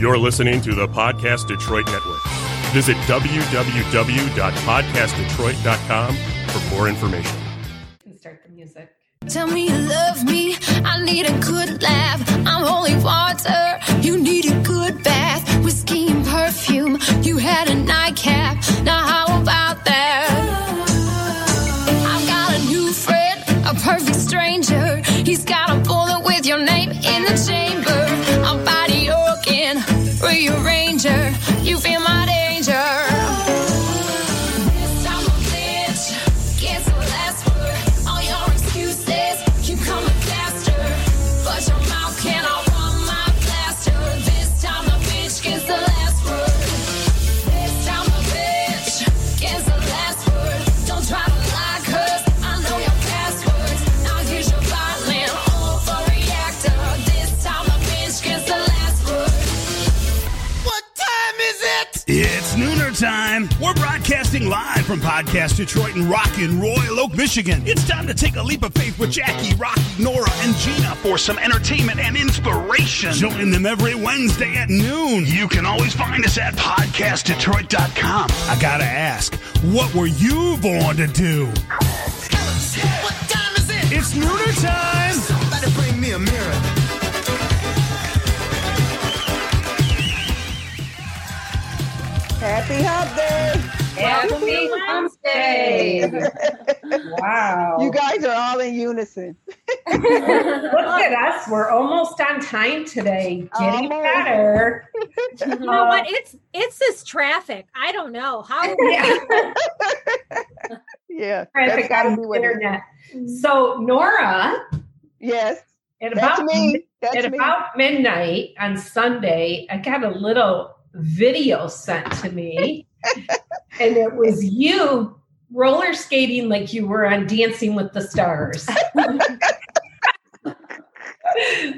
You're listening to the Podcast Detroit Network. Visit www.podcastdetroit.com for more information. can start the music. Tell me you love me. I need a good laugh. I'm holy water. You need a good bath. Whiskey and perfume. You had a nightcap. Now how broadcasting live from Podcast Detroit and Rockin' Royal Oak, Michigan. It's time to take a leap of faith with Jackie, Rocky, Nora, and Gina for some entertainment and inspiration. Join them every Wednesday at noon. You can always find us at podcastdetroit.com. I gotta ask, what were you born to do? What time is it? It's nooner time. Somebody bring me a mirror. Happy Hump Day! Happy Wednesday! wow. You guys are all in unison. Look at us. We're almost on time today. Getting Almost. better. You know what? It's it's this traffic. I don't know how. Yeah. Yeah, Traffic on the what it is. internet. So Nora, Yes, at that's about me. That's at me. about midnight on Sunday, I got a little video sent to me, and it was you roller skating like you were on Dancing with the Stars.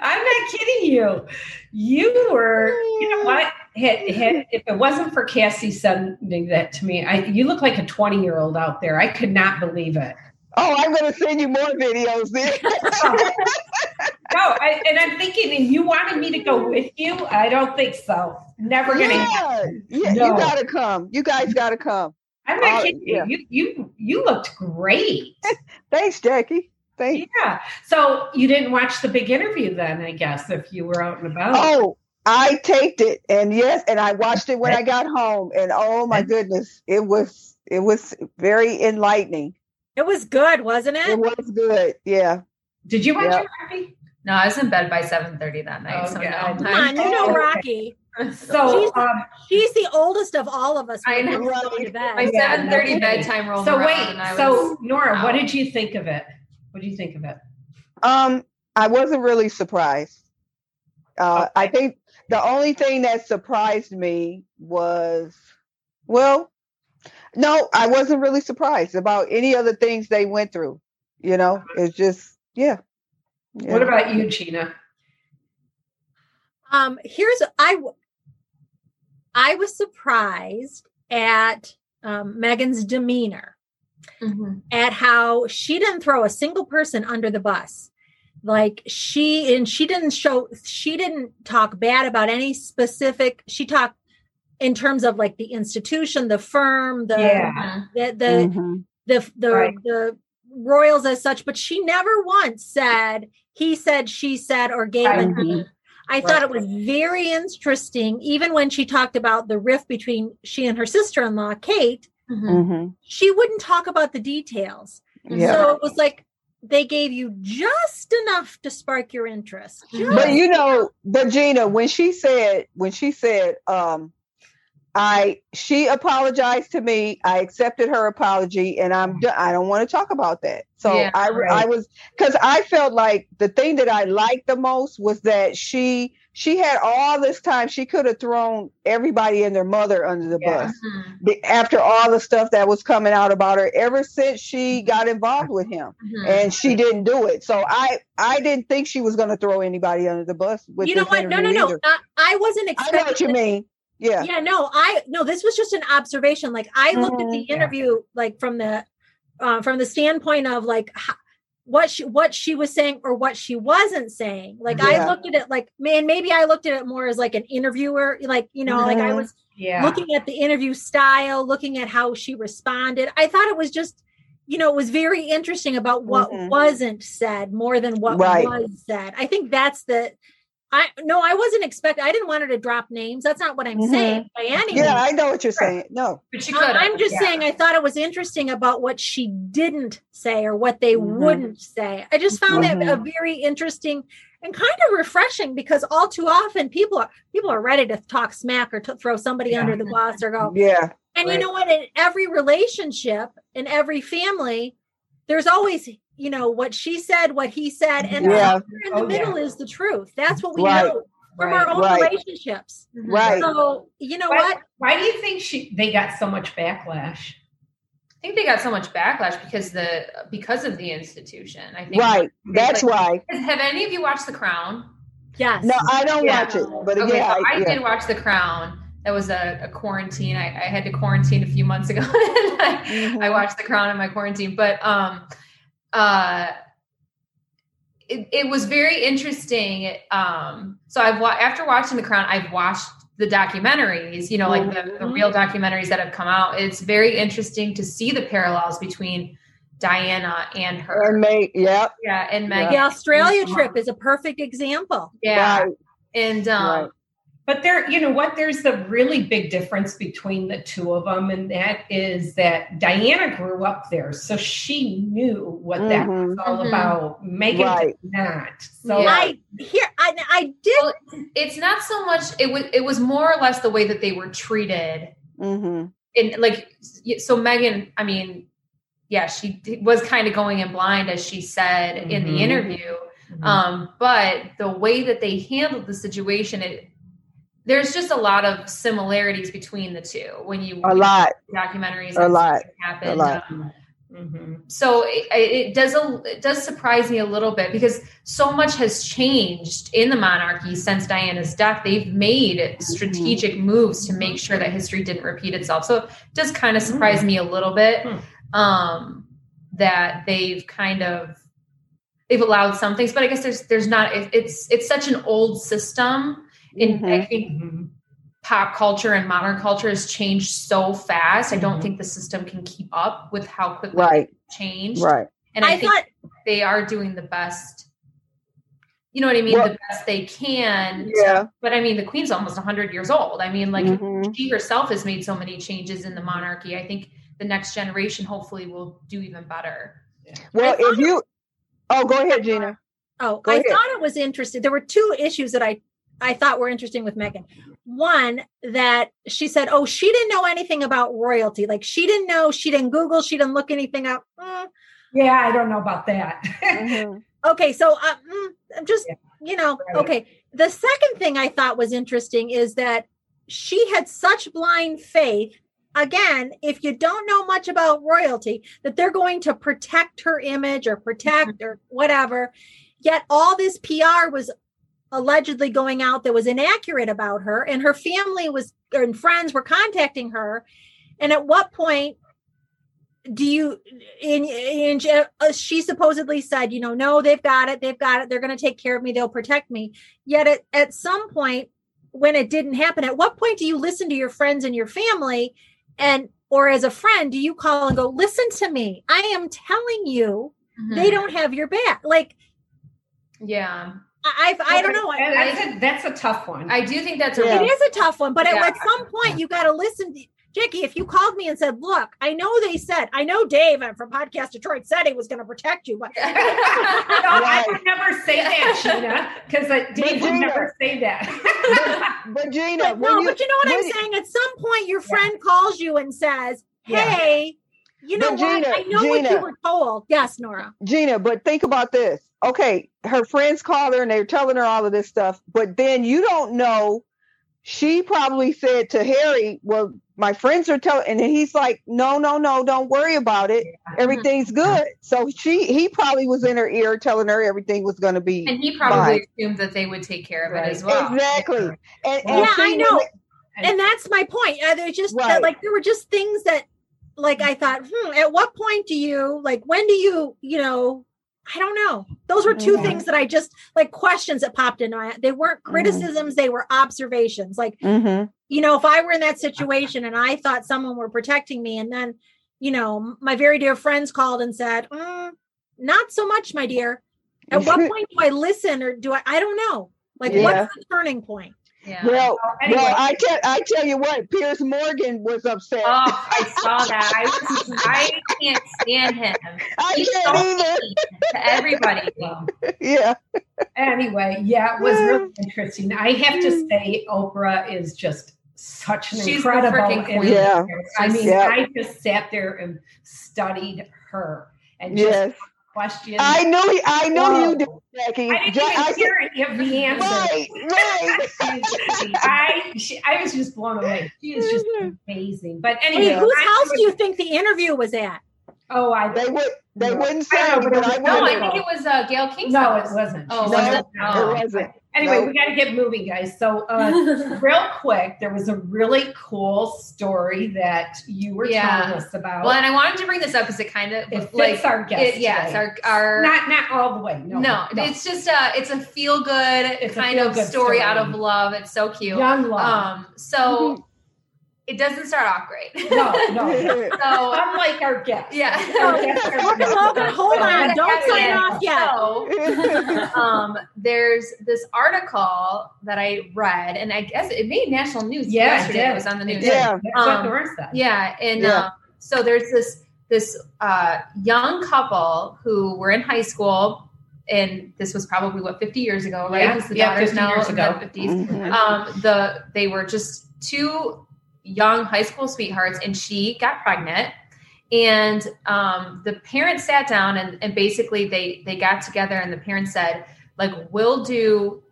I'm not kidding you. You were, you know what? Had, had, if it wasn't for Cassie sending that to me, I, you look like a 20 year old out there. I could not believe it. oh, I'm going to send you more videos then. No, I, and I'm thinking, and you wanted me to go with you? I don't think so. Never gonna happen. yeah, yeah, No. you got to come. You guys got to come. I'm not Uh, kidding yeah. you. You you you looked great. Thanks, Jackie. Thanks. yeah. So you didn't watch the big interview then, I guess, if you were out and about. Oh, I taped it, and yes, and I watched it when I got home, and oh my goodness, it was it was very enlightening. It was good, wasn't It it? was good. Yeah. Did you watch Yeah. it, Robbie? No, I was in bed by seven thirty that night. Oh, so God. no. Come on, you know. Rocky. So She's- um, She's the oldest of all of us. I when know. we're going to bed. My Yeah, seven thirty no bedtime rolled so wait, so was, Nora, what did you think of it? What did you think of it? Um, I wasn't really surprised. Uh, I think the only thing that surprised me was, well, no, I wasn't really surprised about any of the things they went through. You know, it's just, yeah. yeah. What about you, Gina? Um, here's I. w- I was surprised at um, Meghan's demeanor, Mhm. at how she didn't throw a single person under the bus. Like she and she didn't show she didn't talk bad about any specific. She talked in terms of like the institution, the firm, the Yeah. the the Mhm. the the, Right. the royals as such, but she never once said he said, she said, or gave Right. an Mhm. I thought it was very interesting, even when she talked about the rift between she and her sister in law, Kate, Mhm. Mhm. she wouldn't talk about the details. Yeah. So it was like they gave you just enough to spark your interest. Mhm. but you know, but Gina, when she said, when she said, um, I she apologized to me. I accepted her apology, and I'm done. I don't want to talk about that. So Yeah, I right. I was because I felt like the thing that I liked the most was that she she had all this time. She could have thrown everybody and their mother under the Yeah. bus Mhm. after all the stuff that was coming out about her ever since she got involved with him, Mhm. and she didn't do it. So I I didn't think she was going to throw anybody under the bus. With you know what? No, no, interview no. either. I, I wasn't I expecting. know what you mean. Yeah. yeah no i no this was just an observation like i looked at the Mhm. interview like from the uh, from the standpoint of like ho- what she what she was saying or what she wasn't saying. Like I looked at it like man, maybe I looked at it more as like an interviewer, like you know, like I Mhm. was Yeah. looking at the interview style, looking at how she responded. I thought it was just, you know, it was very interesting about what Mhm. wasn't said more than what Right. was said. I think that's the I no, I wasn't expecting I didn't want her to drop names. That's not what I'm Mhm. saying by any Yeah. I know what you're saying. No. But she could. I'm just yeah. saying I thought it was interesting about what she didn't say or what they Mhm. wouldn't say. I just found that a very interesting and kind of refreshing because all too often people are people are ready to talk smack or to throw somebody Yeah. under the bus or go. Yeah. And you know what? In every relationship, in every family, there's always you know what she said, what he said, and Yeah. in the Oh, yeah. middle is the truth. That's what we Right. know from Right. our own Right. relationships. Right. So you know Why, what? why do you think she they got so much backlash? I think they got so much backlash because the because of the institution. I think. Right. That's why. Have any of you watched The Crown? Yes. No, I don't Yeah. watch it. But Okay, yeah, so I, I, yeah. did watch The Crown. That was a, a quarantine. I, I had to quarantine a few months ago. and I, Mhm. I watched The Crown in my quarantine, but um, uh, it, it was very interesting. Um, so I've wa- after watching The Crown, I've watched the documentaries. You know, like the, the Mhm. real documentaries that have come out. It's very interesting to see the parallels between Diana and her. And May, yeah. yeah, and Yeah. The Australia trip is a perfect example. Yeah, Right. and um, Right. But there, you know what? There's the really big difference between the two of them, and that is that Diana grew up there, so she knew what that was all Mhm. about. Meghan Right. did not. So Yeah. I here I I did Well, it's not so much it was it was more or less the way that they were treated hmm and like so meghan i mean yeah she was kind of going in blind as she said in the Mhm. interview Mhm. um but the way that they handled the situation it there's just a lot of similarities between the two when you A lot. documentaries A lot. happened A lot. um, Mhm. so it, it does a, it does surprise me a little bit because so much has changed in the monarchy since Diana's death. They've made strategic moves to make sure that history didn't repeat itself. So it does kind of surprise me a little bit um, that they've kind of they've allowed some things, but I guess there's there's not. It, it's it's such an old system. In I Mhm. think pop culture and modern culture has changed so fast. I don't Mhm. think the system can keep up with how quickly Right. it's changed. Right. And I, I think thought they are doing the best. You know what I mean? Well- the best they can. Yeah. but I mean, the queen's almost 100 years old. I mean, like Mhm. she herself has made so many changes in the monarchy. I think the next generation hopefully will do even better. Well, if you, oh, go ahead, Gina. Oh, Go I ahead. thought it was interesting. There were two issues that I I thought were interesting with Meghan. One that she said, "Oh, she didn't know anything about royalty. Like she didn't know. She didn't Google. She didn't look anything up." Mm, Yeah, I don't know about that. Mhm. okay, so uh, mm, I'm just Yeah. you know Right. okay. The second thing I thought was interesting is that she had such blind faith. Again, if you don't know much about royalty, that they're going to protect her image or protect or whatever. Yet all this PR was allegedly going out that was inaccurate about her, and her family was and friends were contacting her. And at what point do you in, in uh, she supposedly said you know no they've got it they've got it they're going to take care of me they'll protect me yet at, at some point when it didn't happen at what point do you listen to your friends and your family and or as a friend do you call and go listen to me i am telling you they Hmm. don't have your back like Yeah. I, I've, I don't know. And I, That's a, that's a tough one. I do think that's a Yeah. it is a tough one, but at, Yeah. at some point you got to listen. To, Jackie, if you called me and said, "Look, I know they said, I know Dave uh, from Podcast Detroit said he was going to protect you, but No, I Right. would never say that, Gina, because Dave would never say that. But Gina, but no, you, but you know what I'm you- saying? At some point, your friend calls you and says, Yeah. "Hey, you know But what? Gina, I know what you were told." Yes, Nora. Gina, but think about this. Okay, her friends call her and they're telling her all of this stuff, but then you don't know. She probably said to Harry, "Well, my friends are telling," and he's like, "No, no, no, don't worry about it. Everything's good." So she, he probably was in her ear telling her everything was going to be and he probably Fine. assumed that they would take care of Right. it as well. exactly. And, and Yeah, I know. when And that's my point. Uh, there's just that, like there were just things that, like I thought, hmm, at what point do you like? When do you, you know? I don't know. Those were two Mhm. things that I just like questions that popped into my. They weren't criticisms; they were observations. Like hmm you know, if I were in that situation and I thought someone were protecting me, and then, you know, my very dear friends called and said, "Mm, "Not so much, my dear." At what point do I listen, or do I? I don't know. Like, Yeah. what's the turning point? Yeah. Well, anyway. well, I tell I tell you what, Piers Morgan was upset. Oh, I saw that. I was, I can't stand him. I He's can't either. mean to everybody. Yeah. Anyway, yeah, it was really interesting. I have to mm. say, Oprah is just such an She's the incredible freaking queen. Yeah. I mean, Yeah. I just sat there and studied her and just Yes. Questioned. I know, he, I know Whoa. you did, Jackie. I didn't Ja- even I hear any of the answers. Right, right. I she, I was just blown away. She is just amazing. But Hey, anyway, whose I- house do you think the interview was at? Oh, I They would they No. wouldn't say, don't know, but but I it No. I think it was uh, Gayle King's no, house. it wasn't. Oh, She no, wasn't. it Oh. wasn't. Anyway, No. we got to get moving, guys. So, uh, real quick, there was a really cool story that you were Yeah. telling us about. Well, and I wanted to bring this up because it kind of it fits like our guest. it, yes, our our not not all the way. No, no, it's just a it's a feel good kind of feel-good story, story. out of love. It's so cute. young love. Um, so it doesn't start off great. no, no. so Unlike our guest. Yeah. Our guests are- Logan, Logan, hold on. Don't sign off yet. So, um, there's this article that I read, and I guess it made national news Yeah, it yesterday. did. It was on the news. Yeah. That's Um, Yeah, and Yeah. Um, so there's this this uh, young couple who were in high school, and this was probably what 50 years ago, right? Yeah, Because the yeah, 50 now years in ago. the 50s. Mhm. Um, the they were just two young high school sweethearts, and she got pregnant. And um, the parents sat down and, and basically they they got together and the parents said, like, we'll do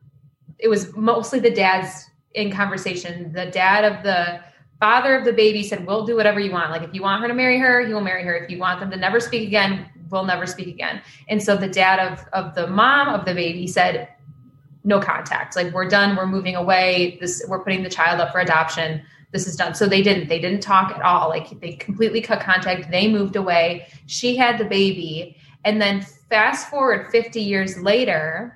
it was mostly the dad's in conversation. The dad of the father of the baby said, We'll do whatever you want. Like, if you want her to marry her, he will marry her. If you want them to never speak again, we'll never speak again. And so the dad of, of the mom of the baby said, No contact. Like, we're done. We're moving away. This we're putting the child up for adoption. This is done. So they didn't. They didn't talk at all. Like they completely cut contact. They moved away. She had the baby. And then fast forward 50 years later,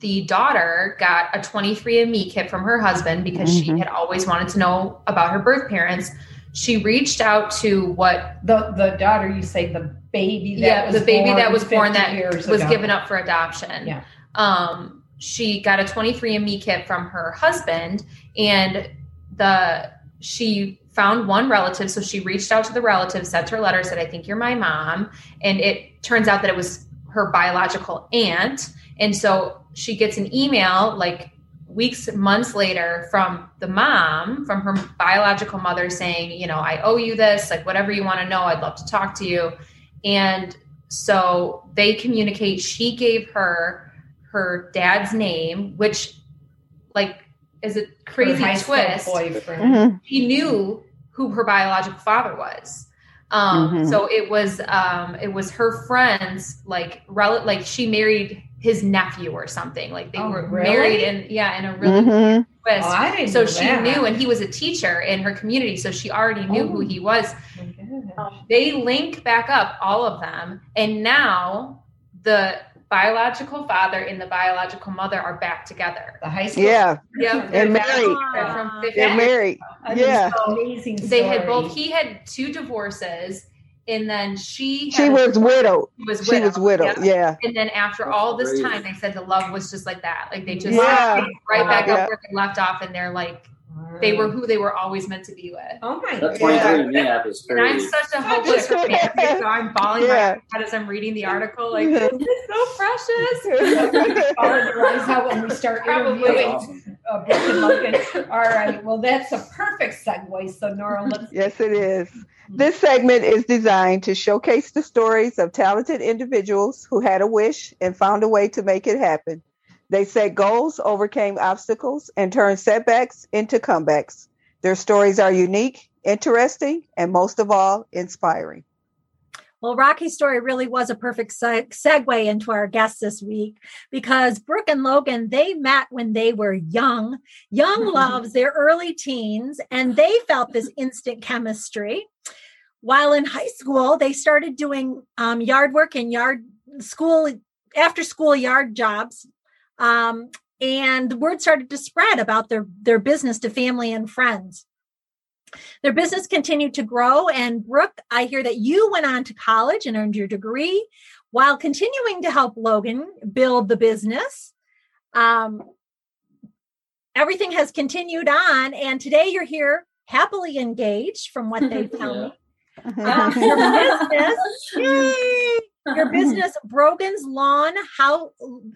the daughter got a 23andMe kit from her husband because she Mhm. had always wanted to know about her birth parents. She reached out to what The the daughter, you say the baby that yeah, was the baby born that was born that years was ago. given up for adoption. Yeah. Um, she got a 23andMe kit from her husband, and the she found one relative, so she reached out to the relative, sent her letter, said, "I think you're my mom," and it turns out that it was her biological aunt, and so she gets an email like weeks months later from the mom from her biological mother saying you know i owe you this like whatever you want to know i'd love to talk to you and so they communicate she gave her her dad's name which like is a crazy high school twist boyfriend. Mhm. she knew who her biological father was um Mhm. so it was um it was her friends like rel- like she married his nephew or something like they Oh, were really? married in yeah in a really Mhm. twist Oh, I didn't so she that. knew and he was a teacher in her community so she already knew who Oh. he was they link back up all of them and now the biological father and the biological mother are back together The high school. Yeah, Yeah. They're married. They're from they're married. An Yeah. amazing. they had both he had two divorces and then she She had- was widowed. she was She was widowed. Yep. Yeah. and then after all this time they said the love was just like that like they just Yeah. picked right back Yeah. up where they left off and they're like they were who they were always meant to be with Oh my That god. 23 me app is and I'm such a hopeless romantic, so I'm bawling my Yeah. eyes out as I'm reading the article. Like, this is so precious. apologize how when we start interviewing uh, Brooke and Logan. All right. Well, that's a perfect segue. So, Nora, let's. Yes, it is. This segment is designed to showcase the stories of talented individuals who had a wish and found a way to make it happen. They set goals, overcame obstacles, and turned setbacks into comebacks. Their stories are unique, interesting, and most of all, inspiring. Well, Rocky's story really was a perfect se- segue into our guest this week because Brooke and Logan, they met when they were young, young loves, their early teens, and they felt this instant chemistry. While in high school, they started doing um, yard work and yard school after school yard jobs. Um, and the word started to spread about their their business to family and friends. Their business continued to grow. And Brooke, I hear that you went on to college and earned your degree while continuing to help Logan build the business. Um, everything has continued on, and today you're here happily engaged, from what they tell me. Um, your business, yay! Your business, Brogan's Lawn, how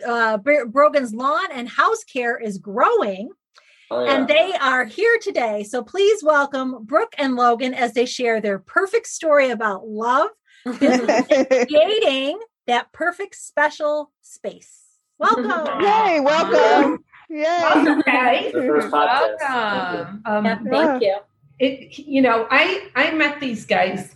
uh, Brogan's Lawn and House Care is growing. Oh, yeah. And they are here today. So please welcome Brooke and Logan as they share their perfect story about love, and creating that perfect special space. Welcome. Yay, welcome. Yay. Welcome, guys. The first podcast. Welcome. Um, Yeah, thank you. it you know i i met these guys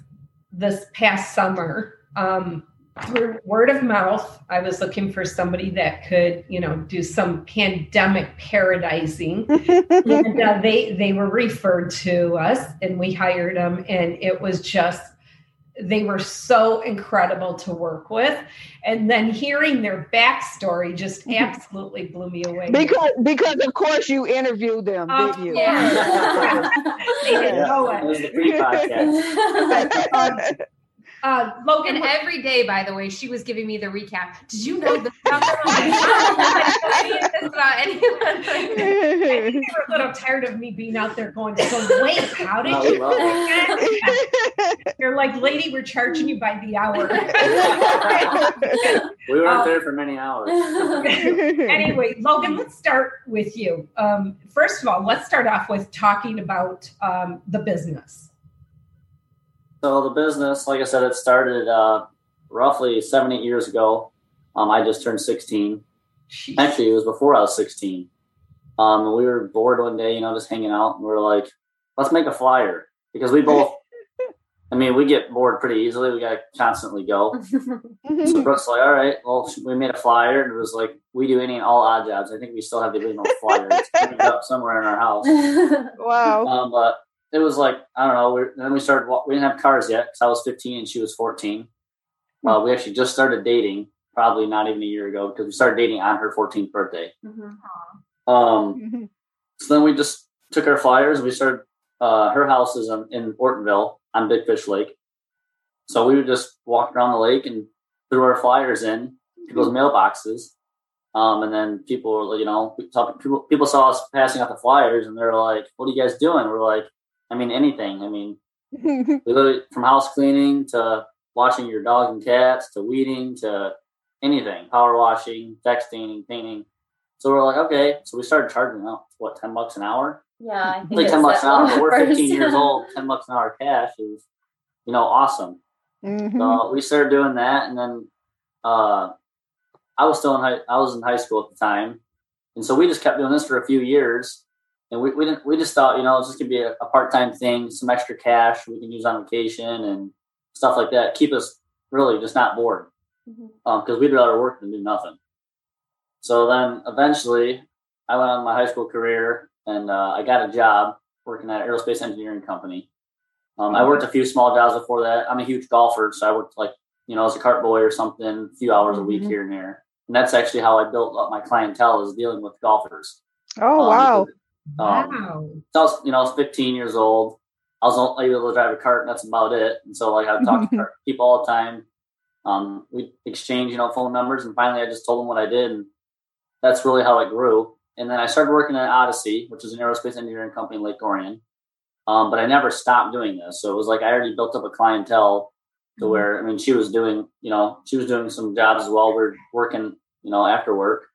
this past summer um through word of mouth i was looking for somebody that could you know do some pandemic paradising and uh, they they were referred to us and we hired them and it was just they were so incredible to work with and then hearing their backstory just absolutely blew me away because because of course you interviewed them, Of did you? Yeah. they didn't Yeah. know It it was the pre-podcast. Uh logan And every day, by the way, she was giving me the recap. Did you know this about them? I know this anyone. I think they were a little tired of me being out there going, so wait, how did No, we you love You're like, lady, we're charging you by the hour. we weren't Um, there for many hours. anyway, Logan, let's start with you. Um, first of all, let's start off with talking about um, the business. So the business, like I said, it started uh, roughly seven, eight years ago. Um, I just turned 16. Jeez. Actually, it was before I was 16. Um, we were bored one day, you know, just hanging out, and we were like, let's make a flyer because we both. I mean, we get bored pretty easily. We got to constantly go. So Brooke's like, all right, well, we made a flyer, and it was like, we do any and all odd jobs. I think we still have the original flyer. It's up somewhere in our house. wow. Um, but it was like I don't know. We're, then we started. We didn't have cars yet because I was 15 and she was 14. Uh, we actually just started dating, probably not even a year ago, because we started dating on her 14th birthday. Um, so then we just took our flyers. We started. Uh, her house is in, in Ortonville on Big Fish Lake. So we would just walk around the lake and threw our flyers in people's mailboxes. Um, and then people were, you know, people, people saw us passing out the flyers and they're like, what are you guys doing? We're like, I mean, anything. I mean, literally from house cleaning to watching your dogs and cats to weeding to anything, power washing, texting, painting. So we're like, okay. So we started charging out what ten bucks an hour. Yeah, I think like ten bucks an hour. But we're at fifteen first. years old. Ten bucks an hour cash is, you know, awesome. Mhm. So we started doing that, and then uh, I was still in high. I was in high school at the time, and so we just kept doing this for a few years. And we, we didn't. We just thought, you know, it's just gonna be a, a part time thing, some extra cash we can use on vacation and stuff like that. Keep us really just not bored, because we'd rather work than do nothing. So then eventually, I went on my high school career, and uh, I got a job working at an aerospace engineering company. Um, I worked a few small jobs before that. I'm a huge golfer, so I worked like you know as a cart boy or something, a few hours a week Mhm. here and there. And that's actually how I built up my clientele is dealing with golfers. Oh Um, wow. Um, wow. so I was, you know, I was 15 years old. I was only able to drive a cart, and that's about it. And so, like, I would talk to people all the time. Um, we exchange, you know, phone numbers, and finally, I just told them what I did, and that's really how it grew. And then I started working at Odyssey, which is an aerospace engineering company in Lake Orion. Um, but I never stopped doing this, so it was like I already built up a clientele to where I mean, she was doing, you know, she was doing some jobs as well. We are working, you know, after work.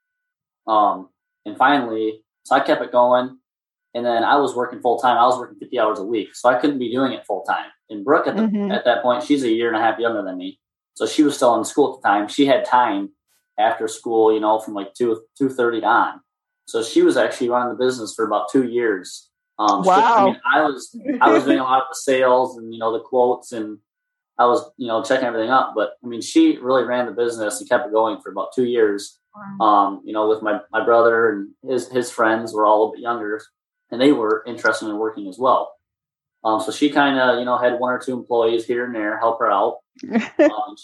Um, and finally, so I kept it going. And then I was working full time. I was working 50 hours a week. So I couldn't be doing it full time. And Brooke at, the, Mhm. at that point, she's a year and a half younger than me. So she was still in school at the time. She had time after school, you know, from like 2, 2.30 on. So she was actually running the business for about two years. Um, she- I Wow. mean, I was, I was doing a lot of the sales and, you know, the quotes and I was, you know, checking everything up. But I mean, she really ran the business and kept it going for about two years. Um, you know, with my, my brother and his his friends were all a bit younger, and they were interested in working as well. Um, so she kind of, you know, had one or two employees here and there help her out. um,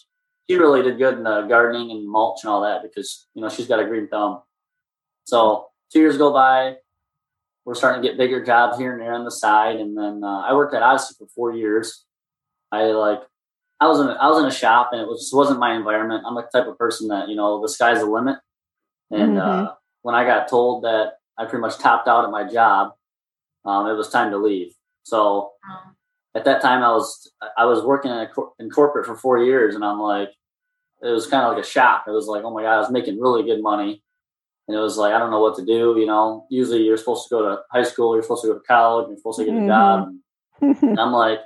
she really did good in the gardening and mulch and all that because you know she's got a green thumb. So two years go by, we're starting to get bigger jobs here and there on the side, and then uh, I worked at Odyssey for four years. I like I was in a, I was in a shop and it was just wasn't my environment. I'm the type of person that you know the sky's the limit, and uh, when I got told that I pretty much topped out at my job, um, it was time to leave. So at that time, I was I was working in, a, cor- in corporate for four years, and I'm like, it was kind of like a shock. It was like, oh my god, I was making really good money, and it was like I don't know what to do. You know, usually you're supposed to go to high school, you're supposed to go to college, you're supposed to get a Mhm. job, and I'm like,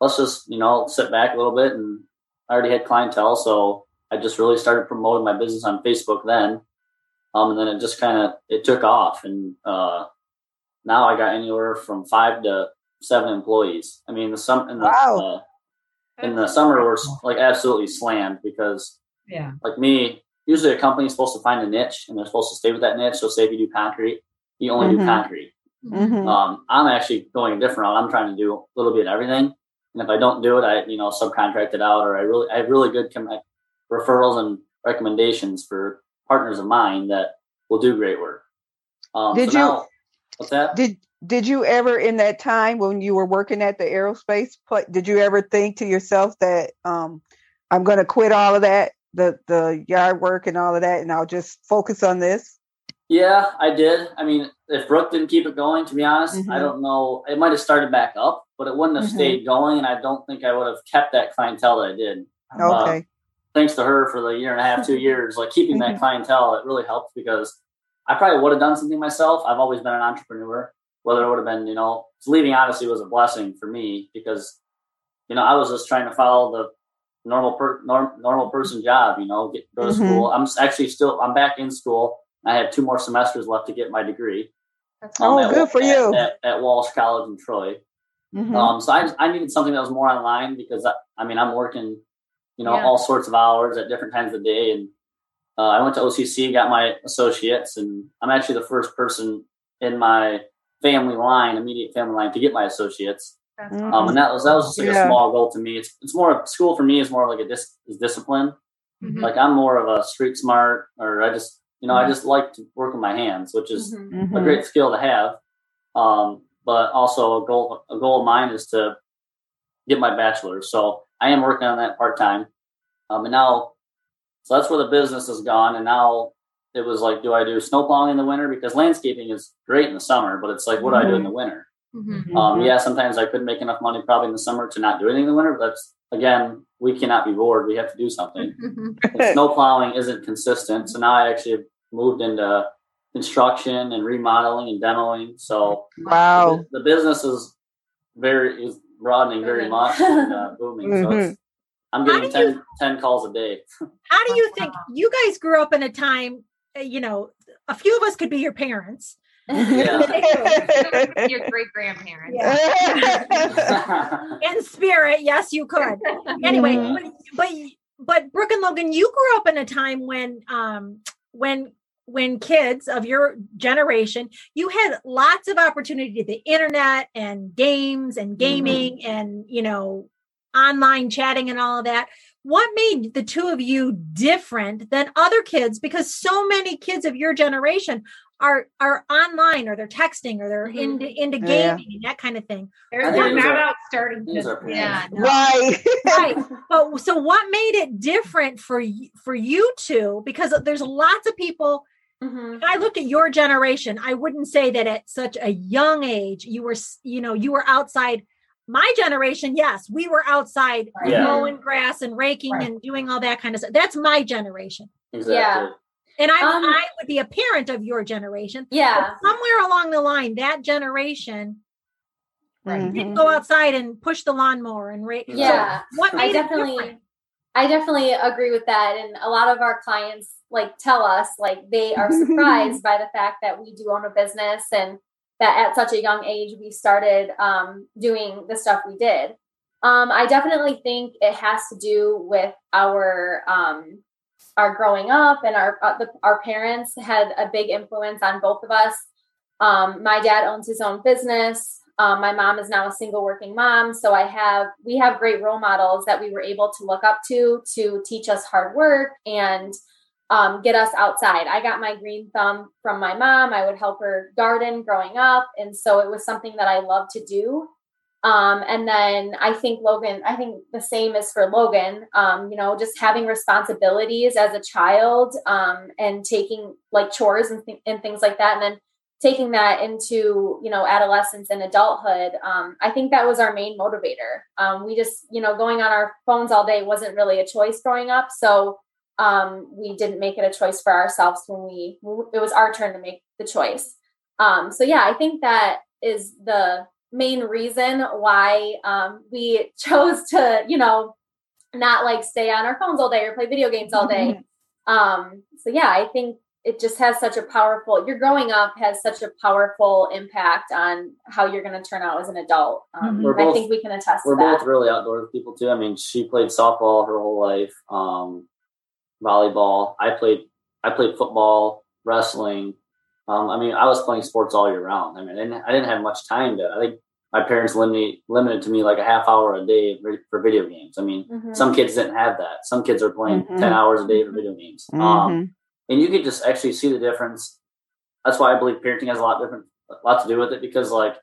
let's just you know sit back a little bit, and I already had clientele, so I just really started promoting my business on Facebook then, um, and then it just kind of it took off, and uh, now I got anywhere from five to seven employees. I mean, the sum in the Wow. uh, in the summer we're like absolutely slammed because Yeah. like me, usually a company's supposed to find a niche and they're supposed to stay with that niche. So say if you do concrete, you only Mhm. do concrete. Mhm. Um, I'm actually going a different route. I'm trying to do a little bit of everything. And if I don't do it, I, you know, subcontract it out or I really, I have really good com- referrals and recommendations for partners of mine that will do great work. Um, Did so you- now- what's that? Did did you ever in that time when you were working at the aerospace did you ever think to yourself that um I'm going to quit all of that the the yard work and all of that and I'll just focus on this? Yeah, I did. I mean, if Brooke didn't keep it going, to be honest, I Mhm. don't know. It might have started back up, but it wouldn't have Mhm. stayed going, and I don't think I would have kept that clientele that I did. Uh, Okay. thanks to her for the year and a half, two years, like keeping that Mhm. clientele, it really helped because I probably would have done something myself. I've always been an entrepreneur. Whether it would have been, you know, leaving Odyssey was a blessing for me because, you know, I was just trying to follow the normal per, norm, normal person job. You know, get go to Mhm. school. I'm actually still I'm back in school. I have two more semesters left to get my degree. That's Oh, at, good for you. At, at Walsh College in Troy. Mhm. Um, so I, I needed something that was more online because I, I mean I'm working, you know, Yeah. all sorts of hours at different times of the day, and uh, I went to OCC, and got my associates, and I'm actually the first person in my family line, immediate family line, to get my associates. That's Mhm. Um, and that was that was just like Yeah. a small goal to me. It's it's more school for me is more like a dis, is discipline. Mhm. Like I'm more of a street smart, or I just you know Mm-hmm. I just like to work with my hands, which is Mhm. a great skill to have. Um, but also a goal a goal of mine is to get my bachelor's. So I am working on that part time. Um, and now, so that's where the business has gone. And now it was like, do I do snow plowing in the winter? Because landscaping is great in the summer, but it's like, what do I do in the winter? Mhm. Um, yeah, sometimes I couldn't make enough money probably in the summer to not do anything in the winter. But that's again, we cannot be bored. We have to do something. Mhm. And snow plowing isn't consistent. So now I actually have moved into construction and remodeling and demoing. So Wow. the, the business is very is broadening very Booming. much and uh, booming. So Mhm. it's, I'm getting do you- 10, 10 calls a day. How do you think you guys grew up in a time, uh, you know, a few of us could be your parents. Yeah. Your great grandparents. In spirit, yes, you could. Anyway, Mhm. but, but but Brooke and Logan, you grew up in a time when um when when kids of your generation, you had lots of opportunity to the internet and games and gaming and you know online chatting and all of that. What made the two of you different than other kids? Because so many kids of your generation are are online or they're texting or they're Mhm. into into Yeah. gaming and that kind of thing. They're, I they're not are- out starting these are business. Yeah. no. right. right but so what made it different for for you two because there's lots of people Mhm. if i look at your generation i wouldn't say that at such a young age you were you know you were outside my generation yes we were outside Yeah. mowing grass and raking Right. and doing all that kind of stuff that's my generation exactly. and i Um, i would be a parent of your generation Yeah. but somewhere along the line that generation didn't go outside and push the lawnmower and rake Yeah. what I made it definitely different? I definitely agree with that. And a lot of our clients like tell us like they are surprised by the fact that we do own a business and that at such a young age we started um, doing the stuff we did. Um, I definitely think it has to do with our um, our growing up and our uh, the, our parents had a big influence on both of us. Um, my dad owns his own business. Um, my mom is now a single working mom, so I have we have great role models that we were able to look up to to teach us hard work and um, get us outside. I got my green thumb from my mom. I would help her garden growing up, and so it was something that I loved to do. Um, and then I think Logan, I think the same is for Logan. Um, you know, just having responsibilities as a child um, and taking like chores and, th- and things like that, and then taking that into you know adolescence and adulthood. Um, I think that was our main motivator. Um, we just you know going on our phones all day wasn't really a choice growing up, so um, we didn't make it a choice for ourselves when we it was our turn to make the choice. Um, so yeah, I think that is the main reason why um, we chose to, you know, not like stay on our phones all day or play video games all day. Um, so yeah, I think it just has such a powerful. Your growing up has such a powerful impact on how you're going to turn out as an adult. Um, We're I think we can attest to We're to that. both really outdoors people too. I mean, she played softball her whole life, um, volleyball. I played I played football, wrestling. Um, I mean, I was playing sports all year round. I mean, I didn't, I didn't have much time to. I think my parents limited limited to me like a half hour a day for- for video games. I mean, Mhm. some kids didn't have that. Some kids are playing Mhm. ten hours a day for video games. Um, Mhm. And you can just actually see the difference. That's why I believe parenting has a lot different, a lot to do with it because like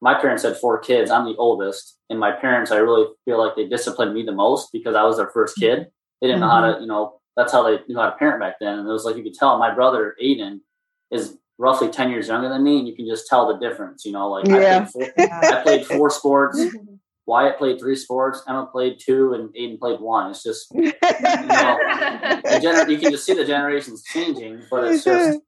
my parents had four kids. I'm the oldest, and my parents, I really feel like they disciplined me the most because I was their first mm-hmm. kid. They didn't know how to, mm-hmm. you know, that's how they knew how to parent back then. And it was like you could tell my brother Aiden is roughly ten years younger than me, and you can just tell the difference. You know, like Yeah. I, played four, I played four sports. Mm-hmm. Wyatt played three sports. Emma played two, and Aiden played one. It's just you know, gener- you can just see the generations changing, but it's just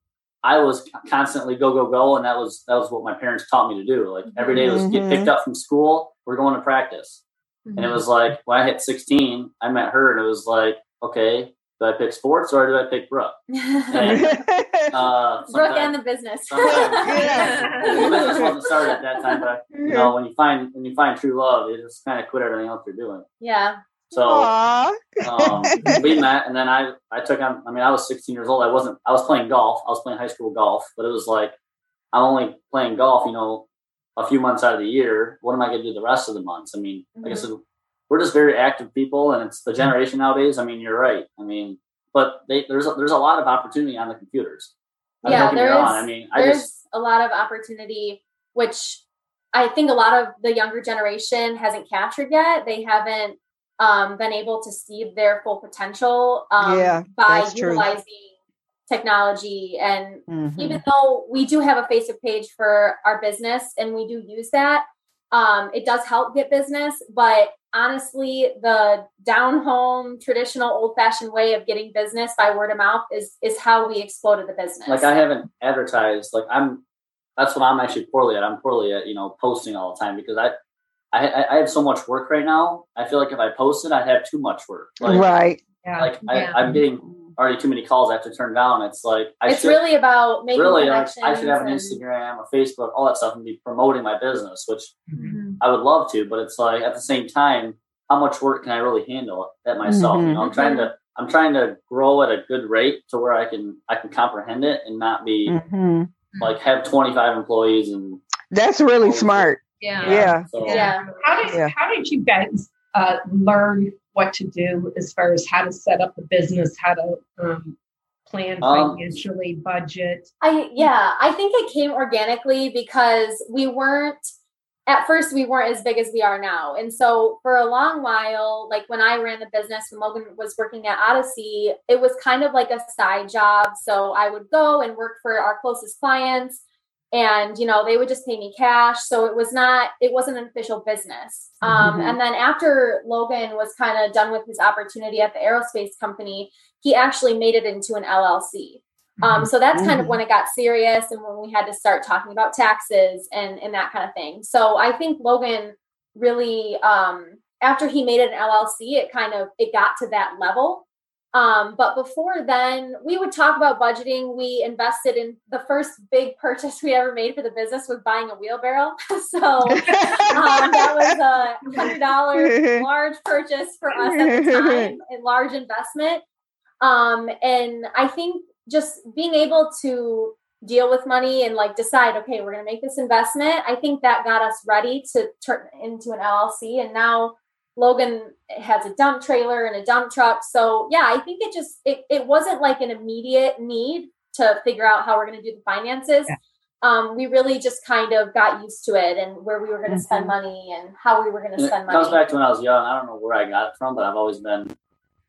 I was constantly go go go, and that was that was what my parents taught me to do. Like every day was get Mhm. picked up from school, we're going to practice, and it was like when I hit sixteen, I met her, and it was like, okay, do I pick sports or do I pick Brooke? Uh, Brooke and the business. Yeah. the business wasn't started at that time, but you know when you find when you find true love, you just kind of quit everything else you're doing. yeah. So um, we met and then I, I took on, I mean, I was 16 years old. I wasn't, I was playing golf. I was playing high school golf, but it was like, I'm only playing golf, you know, a few months out of the year. What am I going to do the rest of the months? I mean, like I Mhm. said, we're just very active people and it's the generation nowadays. I mean, you're right. I mean, but they, there's, a, there's a lot of opportunity on the computers. I Yeah, don't get me there wrong. is- I mean, I there's just, a lot of opportunity which i think a lot of the younger generation hasn't captured yet they haven't um, been able to see their full potential um, Yeah, by that's true. utilizing technology and Mhm. even though we do have a facebook page for our business and we do use that um, it does help get business but honestly the down home traditional old fashioned way of getting business by word of mouth is is how we exploded the business like I haven't advertised. Like I'm, that's what I'm actually poorly at. I'm poorly at you know posting all the time because I, I, I- I have so much work right now. I feel like if I posted, I'd have too much work. Like, right. Yeah. like Yeah. I, I'm getting already too many calls I have to turn down. It's like I it's should really about making really like connections. I should have an Instagram, a Facebook, all that stuff, and be promoting my business, which Mhm. I would love to. But it's like at the same time, how much work can I really handle at myself? You know, I'm trying to I'm trying to grow at a good rate to where I can I can comprehend it and not be hmm like have 25 employees and That's really smart. Yeah. Yeah. So, Yeah. How did Yeah. how did you guys uh, learn what to do as far as how to set up a business, how to um, plan Um, financially, budget? I yeah, I think it came organically because we weren't at first we weren't as big as we are now. And so for a long while, like when I ran the business when Logan was working at Odyssey, it was kind of like a side job. So I would go and work for our closest clients and you know they would just pay me cash. So it was not it wasn't an official business. Um, Mhm. and then after logan was kind of done with his opportunity at the aerospace company he actually made it into an llc um, so that's kind of Mhm. when it got serious and when we had to start talking about taxes and and that kind of thing. So i think logan really um, after he made it an llc it kind of it got to that level um, but before then, we would talk about budgeting. We invested in the first big purchase we ever made for the business was buying a wheelbarrow. so um, that was a hundred dollar large purchase for us at the time, a large investment. Um, and I think just being able to deal with money and like decide, okay, we're going to make this investment. I think that got us ready to turn into an LLC. And now Logan has a dump trailer and a dump truck. So yeah, I think it just, it, it wasn't like an immediate need to figure out how we're going to do the finances. Yeah. Um, we really just kind of got used to it and where we were going to spend Mhm. money and how we were going to And it spend comes back to when I was young. I don't know where I got it from, but I've always been. I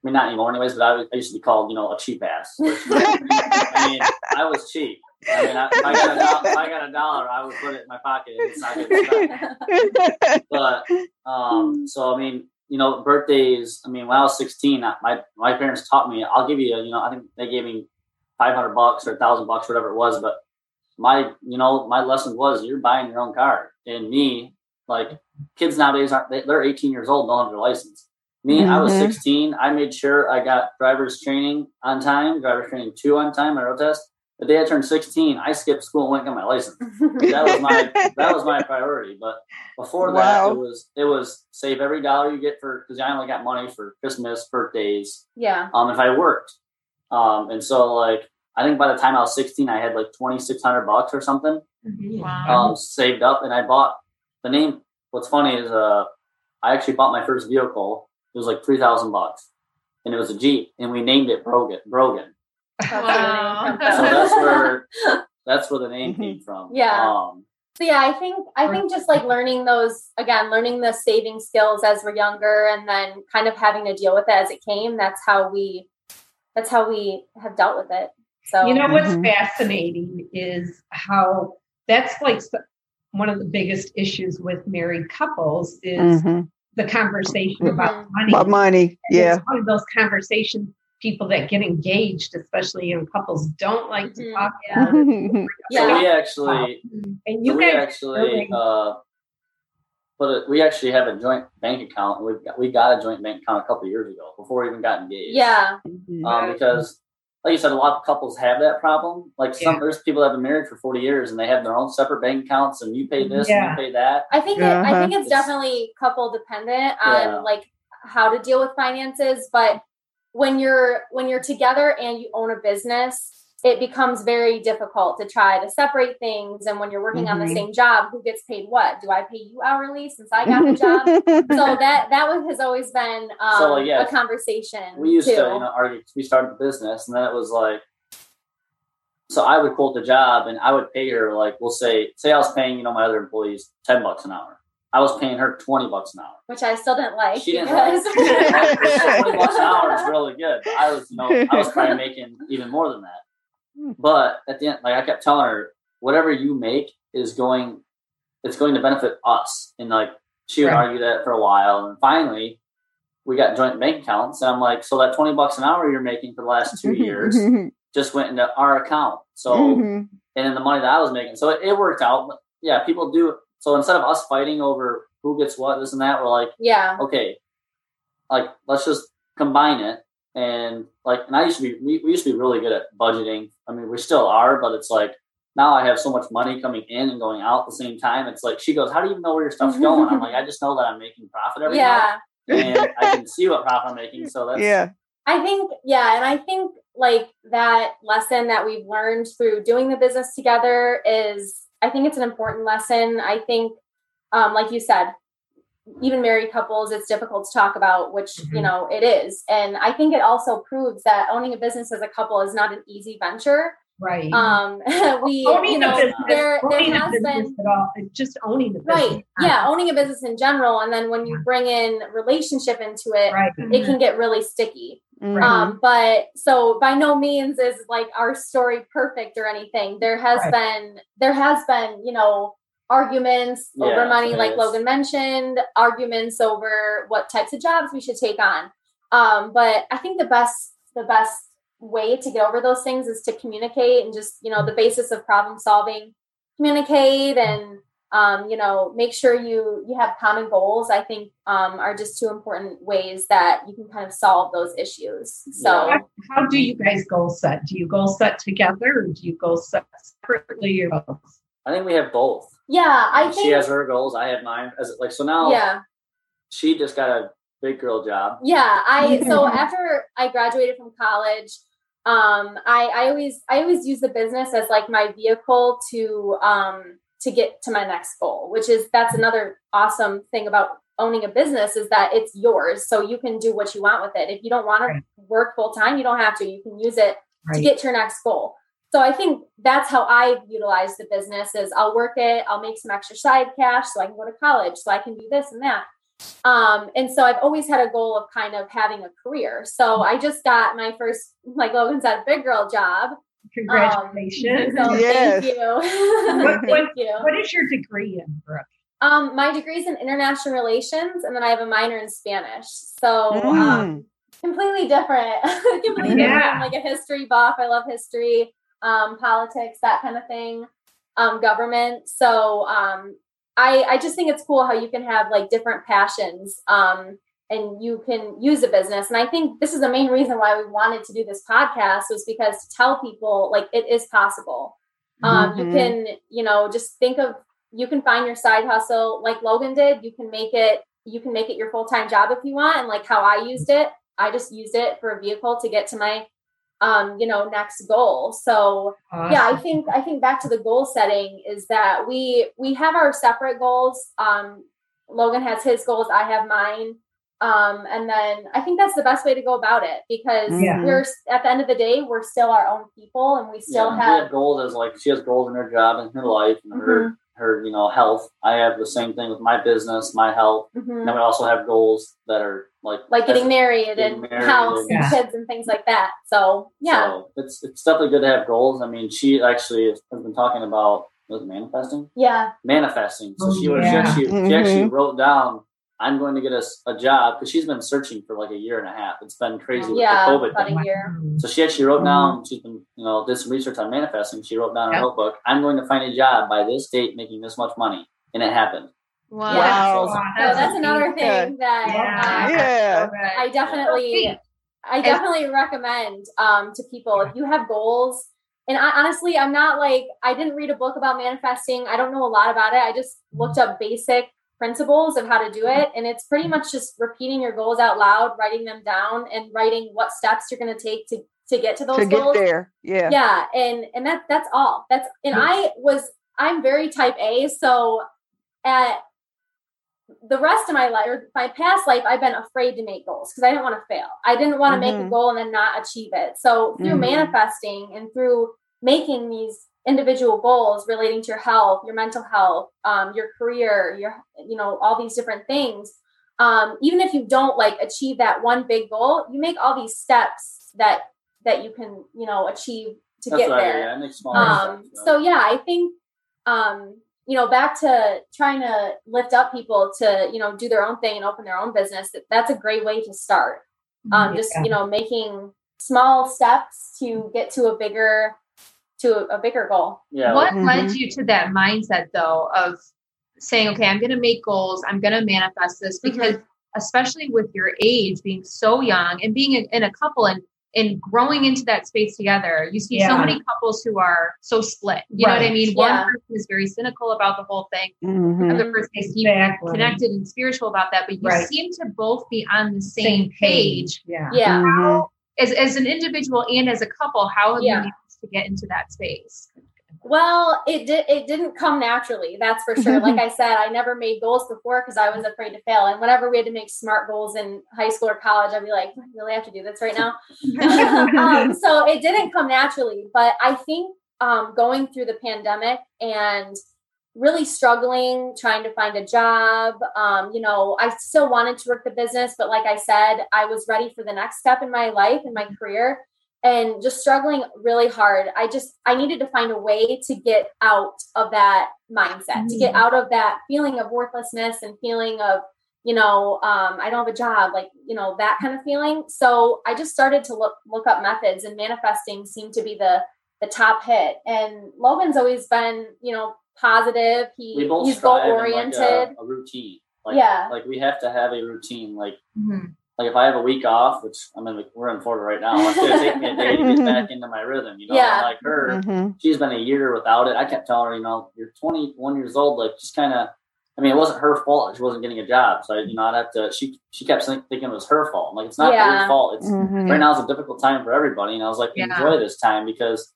mean, not anymore, anyways. But I, was- I used to be called, you know, a cheap ass. which- I mean, I was cheap. I mean, I, if, I got a dollar, if I got a dollar, I would put it in my pocket. It's not good. But um, so I mean, you know, birthdays. I mean, when I was sixteen, I- my my parents taught me. I'll give you, a, you know, I think they gave me five hundred bucks or a thousand bucks, whatever it was. But my, you know, my lesson was you're buying your own car. And me, like kids nowadays aren't. They, they're eighteen years old, don't have their license. Me, I was Mhm. 16. I made sure I got driver's training on time, driver's training two on time, my road test. The day I turned 16, I skipped school and went and got my license. That was my that was my priority. But before that, it was it was save every dollar you get for because I only got money for Christmas, birthdays, yeah. um, if I worked. Um, and so like I think by the time I was 16, I had like 2,600 bucks or something Wow. um, saved up, and I bought the name. What's funny is uh, I actually bought my first vehicle. It was like three thousand bucks, and it was a Jeep, and we named it Brogan. Brogan. Wow. So that's where that's where the name came from. Yeah. Um, So yeah, I think I think just like learning those again, learning the saving skills as we're younger, and then kind of having to deal with it as it came. That's how we. That's how we have dealt with it. So You know what's Mhm. fascinating is how that's like one of the biggest issues with married couples is Mhm. the conversation about Mhm. money. About money. And Yeah. It's one of those conversations people that get engaged, especially young couples, don't like to Mhm. talk Yeah. about. it. so Yeah. we actually And you we guys actually uh, but it, we actually have a joint bank account. We've got, we got a joint bank account a couple of years ago before we even got engaged. yeah, um, because like you said, a lot of couples have that problem. Like some, Yeah. there's people that have been married for 40 years and they have their own separate bank accounts, and you pay this Yeah. and you pay that. I think it, I Uh-huh. think it's definitely couple dependent on Yeah. like how to deal with finances, but when you're when you're together and you own a business, it becomes very difficult to try to separate things. And when you're working on the Mhm. same job, who gets paid what? Do I pay you hourly since I got the job? so that that one has always been um, So, like, yeah, a conversation. We used too. to, you know, argue. We started the business, and then it was like, so I would quote the job, and I would pay her like, we'll say, say I was paying, you know, my other employees 10 bucks an hour. I was paying her 20 bucks an hour. which I still didn't like. She didn't because- like it. 20 bucks an hour is really good. But I was, you know, I was probably making even more than that. But at the end, like I kept telling her, whatever you make is going, it's going to benefit us. And like she would Right. argue that for a while, and finally, we got joint bank accounts. And I'm like, so that 20 bucks an hour you're making for the last two years just went into our account. So Mhm. and then the money that I was making. So it, it worked out. But yeah, people do. So instead of us fighting over who gets what, this and that, we're like, yeah. okay, like let's just combine it. And like, and I used to be, we, we used to be really good at budgeting. I mean, we still are, but it's like now I have so much money coming in and going out at the same time. It's like she goes, "How do you even know where your stuff's going?" I'm like, I just know that I'm making profit every Yeah. month, and I can see what profit I'm making. So that's yeah. I think, yeah, and I think like that lesson that we've learned through doing the business together is, I think it's an important lesson. I think, um, like you said, even married couples, it's difficult to talk about, which you Mhm. know it is, and I think it also proves that owning a business as a couple is not an easy venture. Right. Um, we, owning you know, business, there, there owning a has business been at all, just owning the business. right, yeah, owning a business in general, and then when you bring in relationship into it, Right. it can get really sticky. Mhm. Um, but so by no means is like our story perfect or anything. There has Right. been there has been, you know, arguments over money, like yes. Logan mentioned, arguments over what types of jobs we should take on. Um, but I think the best the best way to get over those things is to communicate and just, you know, the basis of problem solving, communicate and um, you know, make sure you you have common goals. I think um, are just two important ways that you can kind of solve those issues. So Yeah. How, how do you guys goal set? Do you goal set together or do you goal set separately or both? I think we have both. yeah, I she think has her goals. I have mine. As like so now, yeah, she just got a big girl job. yeah. I so after I graduated from college, um, I, I always I always use the business as like my vehicle to um, to get to my next goal, which is that's another awesome thing about owning a business is that it's yours, so you can do what you want with it. If you don't want to work full time, you don't have to. You can use it to get to your next goal. So I think that's how I utilize the business is I'll work it, I'll make some extra side cash so I can go to college, so I can do this and that. Um, and so I've always had a goal of kind of having a career. So I just got my first, like Logan said, big girl job. Congratulations. Um, so Yes. Thank you. What- thank you. what is your degree in, Brooke? Um, my degree is in international relations, and then I have a minor in Spanish. So Mm. um, completely different. completely Yeah. different. I'm like a history buff. I love history, um, politics, that kind of thing, um, government. So um, I, I just think it's cool how you can have like different passions um, and you can use a business. And I think this is the main reason why we wanted to do this podcast was because to tell people like it is possible. Um, You Mhm. can, you know, just think of you can find your side hustle like Logan did. You can make it you can make it your full time job if you want. And like how I used it, I just used it for a vehicle to get to my um, you know, next goal. So yeah, I think I think back to the goal setting is that we we have our separate goals. Um, Logan has his goals, I have mine. Um, and then I think that's the best way to go about it because Yeah. we're at the end of the day, we're still our own people and we still yeah, have have goals as like she has goals in her job and her life and Mm-hmm. her her you know health. I have the same thing with my business, my health. Mhm. And then we also have goals that are like like getting married getting and married house and- and Yeah. kids and things like that. So yeah. So it's it's definitely good to have goals. I mean, she actually has been talking about was it manifesting, yeah. manifesting. So Oh, she was yeah. she, actually, she Mhm. actually wrote down. I'm going to get us a, a job because she's been searching for like a year and a half. It's been crazy Yeah, with the COVID about thing. a year. So she actually wrote down, she's been, you know, did some research on manifesting. She wrote down in Yeah. a notebook, I'm going to find a job by this date making this much money. And it happened. Wow. Wow. So that's another thing that Yeah. uh, Yeah. I definitely, I definitely recommend um, to people if you have goals. And I, honestly, I'm not like I didn't read a book about manifesting. I don't know a lot about it. I just looked up basic principles of how to do it, and it's pretty much just repeating your goals out loud, writing them down, and writing what steps you're going to take to to get to those To get goals there. Yeah. yeah and and that that's all that's and i was i'm very type a so at the rest of my life or my past life i've been afraid to make goals because i didn't want to fail i didn't want to make a Mhm. goal and then not achieve it so through Mhm. manifesting and through making these individual goals relating to your health your mental health um, your career your you know all these different things. Um, even if you don't like achieve that one big goal you make all these steps that that you can you know achieve to That's get what I there. Yeah, I make small um steps, so yeah i think um you know back to trying to lift up people to you know do their own thing and open their own business that, that's a great way to start. Um just you know making small steps to get to a bigger to a, a bigger goal yeah. what Mhm. led you to that mindset though of saying okay i'm going to make goals i'm going to manifest this Mm-hmm. because especially with your age being so young and being in, in a couple and and growing into that space together you see so many couples who are so split you know what i Right. mean Yeah. one person is very cynical about the whole thing Mhm. the other person is Exactly. connected and spiritual about that but you Right. seem to both be on the same, page Yeah. yeah Mhm. as, as an individual and as a couple how have Yeah. you managed to get into that space Well, it did. It didn't come naturally. That's for sure. like I said, I never made goals before because I was afraid to fail. And whenever we had to make smart goals in high school or college, I'd be like, "Do I really have to do this right now?" um, so it didn't come naturally. But I think um, going through the pandemic and really struggling trying to find a job um, you know i still wanted to work the business but like i said i was ready for the next step in my life and my career and just struggling really hard i just i needed to find a way to get out of that mindset to get out of that feeling of worthlessness and feeling of you know um, i don't have a job like you know that kind of feeling so i just started to look look up methods and manifesting seemed to be the the top hit and logan's always been you know positive he he's goal strive in, like, oriented a, a routine. Like, Yeah. Like we have to have a routine. Like Mhm. Like if I have a week off, which I mean like, we're in Florida right now, it's gonna take me a day to get back into my rhythm. You know, Yeah. Like her, Mhm. she's been a year without it. I kept telling her, you know, you're 21 years old, like just kind of I mean, it wasn't her fault. She wasn't getting a job, so I, you know, I'd have to. She she kept thinking it was her fault. I'm like, it's not Yeah. your fault. It's Mhm. right now is a difficult time for everybody, and I was like, Yeah. enjoy this time because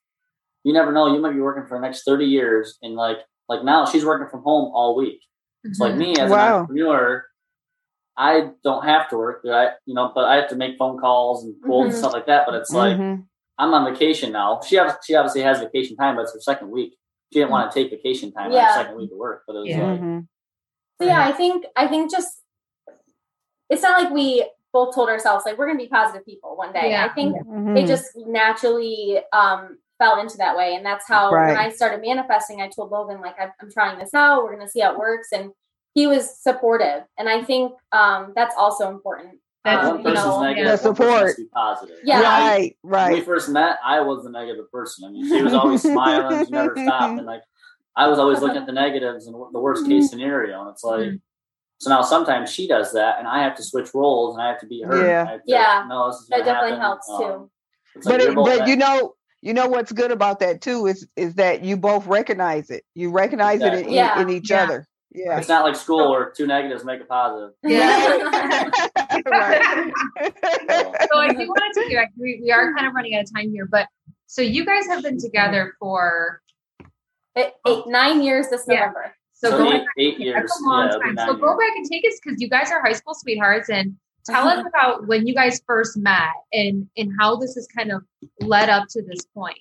you never know. You might be working for the next thirty years, and like like now she's working from home all week. It's like me as Wow. an entrepreneur. I don't have to work, but I, you know, but I have to make phone calls and quotes and Mhm. stuff like that. But it's like Mhm. I'm on vacation now. She obviously, she obviously has vacation time, but it's her second week. She didn't want to take vacation time on Yeah. her second week of work, but it was Yeah. like, Mhm. So yeah, I think I think just it's not like we both told ourselves like we're gonna be positive people one day. Yeah. I think they just naturally um fell into that way and that's how Right. when i started manifesting i told logan like I'm, I'm trying this out we're going to see how it works and he was supportive and i think um that's also important That's- um, one you person's know negative, The one support. has to be positive. Yeah. Right, When we right. first met, I was the negative person. I mean, she was always smiling. She never stopped. And like, I was always looking at the negatives and the worst case scenario. And it's like, Mhm. so now sometimes she does that and I have to switch roles and I have to be her. Yeah. To, Yeah. No, this is that gonna definitely happen. helps Um, too like But you're it, but neg- you know, you know what's good about that too is is that you both recognize it. You recognize it in, Exactly. Yeah. in each Yeah. other. Yeah. it's not like school where two negatives make a positive. yeah right. so I do want to take you back. We, we are kind of running out of time here, but so you guys have been together for eight, eight nine years this Yeah. november so, So going eight, back, eight that's years. a long yeah, time. So go years. back and take us because you guys are high school sweethearts and tell us about when you guys first met and and how this has kind of led up to this point.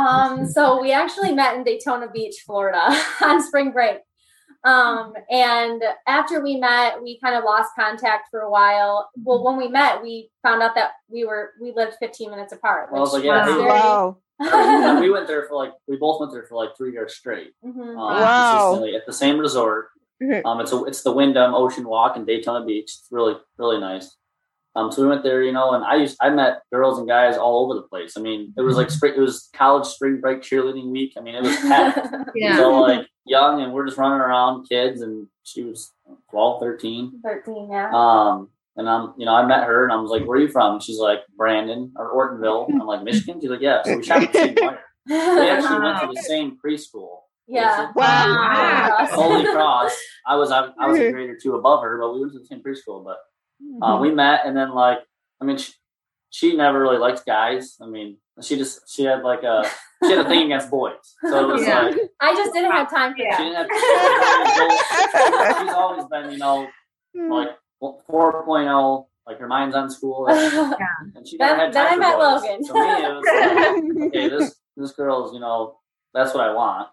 Um, so we actually met in Daytona Beach, Florida on spring break. Um, and after we met, we kind of lost contact for a while. Well, when we met, we found out that we were we lived 15 minutes apart. Well, I was like, yeah, was hey, very- wow. Yeah, we went there for like we both went there for like three years straight. Mhm. Um, Wow. consistently at the same resort. Um, it's a it's the Wyndham Ocean Walk in Daytona Beach. It's really really nice. Um, so we went there, you know, and I used I met girls and guys all over the place. I mean, it was like spring, it was college spring break cheerleading week. I mean, it was packed. Yeah. So like young, and we're just running around, kids, and she was 12, 13. 13, yeah. Um, and I'm, you know, I met her, and I was like, "Where are you from?" And she's like, "Brandon or Ortonville." I'm like, "Michigan." She's like, "Yeah." So we shot the same fire. We actually went to the same preschool. yeah. Wow. Holy Cross. I was I, I was a grade or two above her, but we went to the same preschool. But uh, we met, and then like, I mean, she, she never really liked guys. I mean, she just she had like a she had a thing against boys. So it was Yeah. like I just didn't have time for Yeah. she that. didn't have. she's always been, you know, hmm. like 4.0, like her mind's on school, and she never Then- had then time I for met boys. Logan. So me, it was like, okay, this this girl's, you know, that's what I want.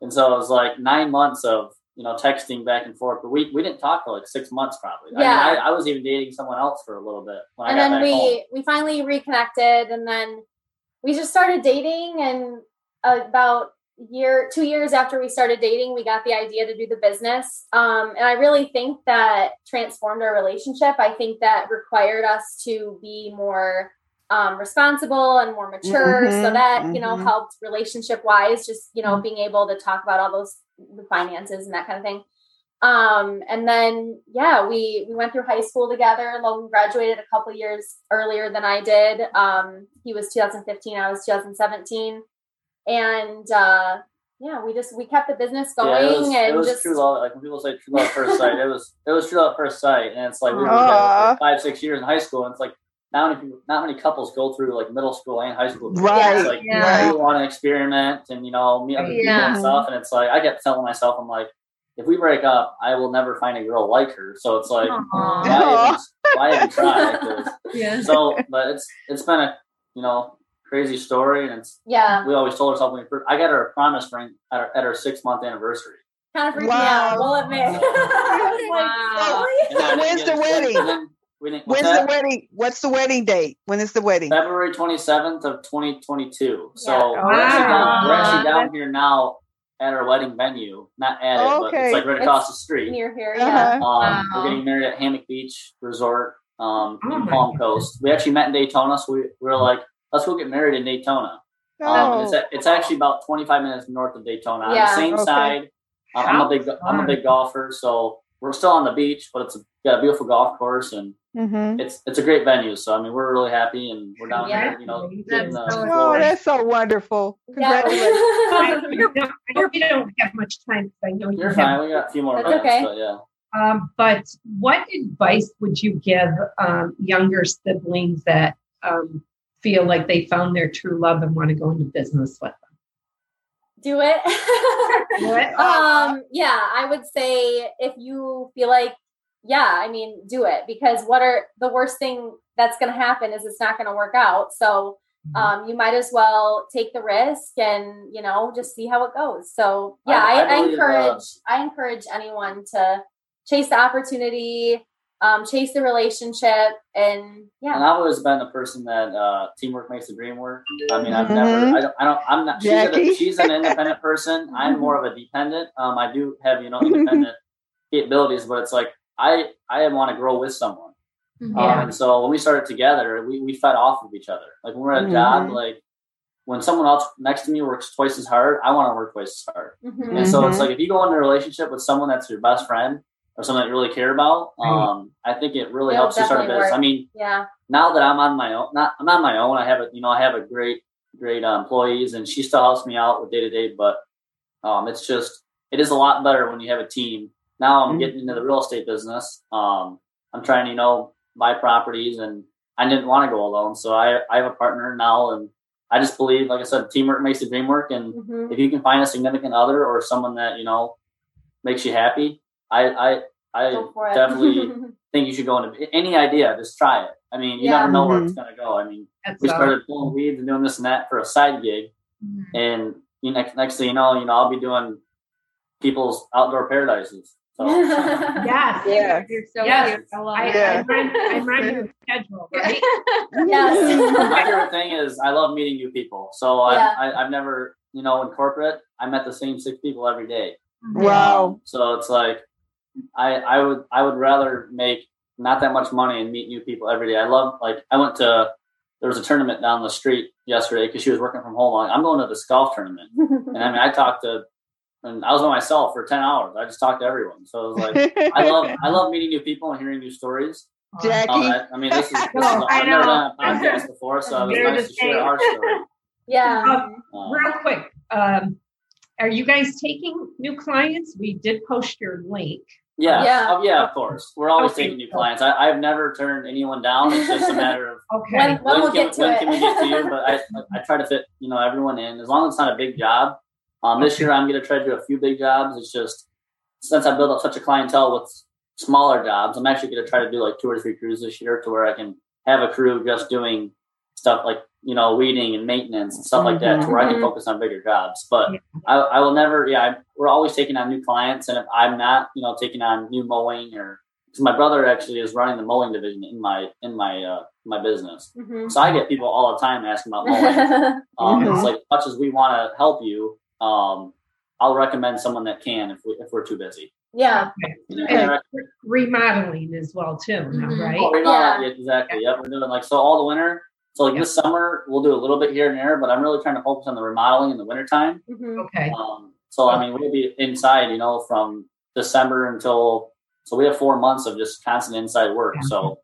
And so it was like nine months of you know texting back and forth, but we we didn't talk for like six months probably. I, mean, Yeah. I, I was even dating someone else for a little bit when and I got then back home. we we finally reconnected and then we just started dating and about year two years after we started dating we got the idea to do the business. Um, and i really think that transformed our relationship. I think that required us to be more um, responsible and more mature. So Mhm, that you know mhm. helped relationship wise just you know being able to talk about all those the finances and that kind of thing um and then yeah we we went through high school together logan graduated a couple years earlier than i did um he was 2015 i was 2017 and uh yeah we just we kept the business going Yeah, it was, and it was just true love. Like when people say true love at first sight, it was it was true love at first sight, and it's like we were Aw. five six years in high school, and it's like not many people, not many couples go through like middle school and high school. Right, It's like Yeah. you want to experiment and you know meet other people and stuff, and it's like I kept telling myself, I'm like, if we break up, I will never find a girl like her. So it's like Aw. why even, why even try? 'Cause- Yeah. So, but it's it's been a you know crazy story, and it's yeah we always told ourselves when we first, I got her a promise ring at our, at our six month anniversary. kind of freaked Wow. me out we'll admit Wow. And then- When's the wedding? we didn't, what's When's the wedding? What's the wedding date? When is the wedding? February 27th of 2022. So Yeah. we're, actually down, we're actually down here now at our wedding venue. Not at it, but it's like right across the street. near here Uh-huh. yeah Um, Wow. We're getting married at Hammock Beach Resort um, Oh in Palm Coast. We actually met in Daytona, so we, we were like, let's go get married in Daytona. Um, Oh. and it's, a- it's actually about 25 minutes north of Daytona. On Yeah. the same Okay. side, uh, I'm a big I'm a big golfer, so we're still on the beach, but it's a, got a beautiful golf course and Mhm. it's it's a great venue. So I mean, we're really happy and we're down Yeah. here, you know, getting the so Oh, that's so wonderful. Yeah. Congratulations. I I know we don't have much time. I know you You're have fine. We got a few more That's minutes, okay. but yeah. Um, but what advice would you give um, younger siblings that um, feel like they found their true love and want to go into business with them? Do it. um yeah i would say if you feel like yeah i mean do it because what are the worst thing that's going to happen is it's not going to work out. So Mm-hmm. um you might as well take the risk and you know just see how it goes. So yeah I- i, I I, encourage uh, i encourage anyone to chase the opportunity um chase the relationship and yeah. And I've always been the person that uh, teamwork makes the dream work. I mean, I've Mhm. never, I don't, I don't, I'm not. She's, a, she's an independent person. I'm more of a dependent. Um, I do have you know independent capabilities, but it's like I I want to grow with someone. Mhm. Um, and so when we started together, we, we fed off of each other. Like when we're at a job, like when someone else next to me works twice as hard, I want to work twice as hard. Mhm. And so it's Mhm. like if you go into a relationship with someone that's your best friend or something that you really care about, Right. um, I think it really It'll helps you start a business. work. I mean, yeah now that I'm on my own, not I'm on my own. I have a you know I have a great great uh, employees, and she still helps me out with day to day. But um, it's just it is a lot better when you have a team. Now I'm Mhm. getting into the real estate business. Um, I'm trying to you know buy properties, and I didn't want to go alone, so I I have a partner now, and I just believe, like I said, teamwork makes the dream work, and Mhm. if you can find a significant other or someone that you know makes you happy, I I I Go for it. definitely think you should go into any idea. Just try it. I mean, you Yeah. never know where it's going to go. I mean, That's we all. started pulling weeds and doing this and that for a side gig, Mhm. and you next next thing you know, you know, I'll be doing people's outdoor paradises. So Yes. Yeah. You're so Yes. I, I, yeah. I'm, on, I'm on your schedule, right? yes my favorite thing is I love meeting new people. So Yeah. I, I I've never you know in corporate I met the same six people every day. Wow. Um, so it's like I I would I would rather make not that much money and meet new people every day. I love like I went to there was a tournament down the street yesterday because she was working from home. I'm like, I'm going to this golf tournament, and I mean I talked to and I was by myself for ten hours. I just talked to everyone. So it was like I love I love meeting new people and hearing new stories. Jackie. Um, I, I mean this is, this is No, I I've never done a podcast before, so it was You're nice the to share our story. yeah Um, Um, real quick, um, are you guys taking new clients? We did post your link. Yeah, Yeah. Oh, yeah, of course. We're always Okay. taking new clients. I, I've never turned anyone down. It's just a matter of Okay. When- when we'll can, get to when it. can we get to you? But I, I try to fit, you know, everyone in as long as it's not a big job. Um, this year I'm going to try to do a few big jobs. It's just since I built up such a clientele with smaller jobs, I'm actually going to try to do like two or three crews this year to where I can have a crew just doing stuff like you know weeding and maintenance and stuff like that, to where I can Mhm. focus on bigger jobs. But Yeah. I, I will never. Yeah, I, we're always taking on new clients, and if I'm not, you know, taking on new mowing or because my brother actually is running the mowing division in my in my uh, my business. Mhm. So I get people all the time asking about mowing. Um, Mhm. It's like as much as we want to help you, um, I'll recommend someone that can if we if we're too busy. yeah You And and I rec- remodeling as well too, now, Mhm. right? oh, we know that, Yeah. yeah, exactly. Yep, we're doing like so all the winter. So like this summer we'll do a little bit here and there, but I'm really trying to focus on the remodeling in the wintertime. Mhm. Okay. Um, so I mean we'll be inside, you know, from December until so we have four months of just constant inside work. Yeah. So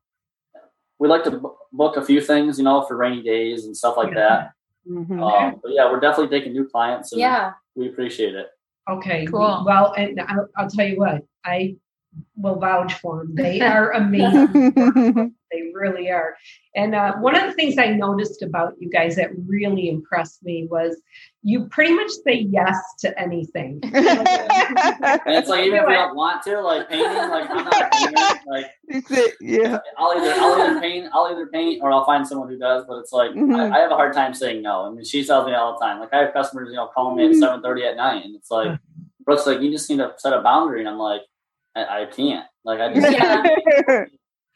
we like to bu- book a few things, you know, for rainy days and stuff like that. Mhm. Um, but yeah, we're definitely taking new clients, and yeah we appreciate it. Okay. Cool. Well, and I'll, I'll tell you what, I will vouch for them. They are amazing. they really are. And uh, one of the things I noticed about you guys that really impressed me was you pretty much say yes to anything. And it's like even if we don't want to, like painting, like I'm not a painter. Like That's it. Yeah. I'll either I'll either paint, I'll either paint, or I'll find someone who does. But it's like Mhm. I, I have a hard time saying no. I mean, she tells me all the time. Like I have customers, you know, calling me at seven thirty at night, and it's like, Brooks, like you just need to set a boundary, and I'm like, I, I can't. Like I just, Yeah. you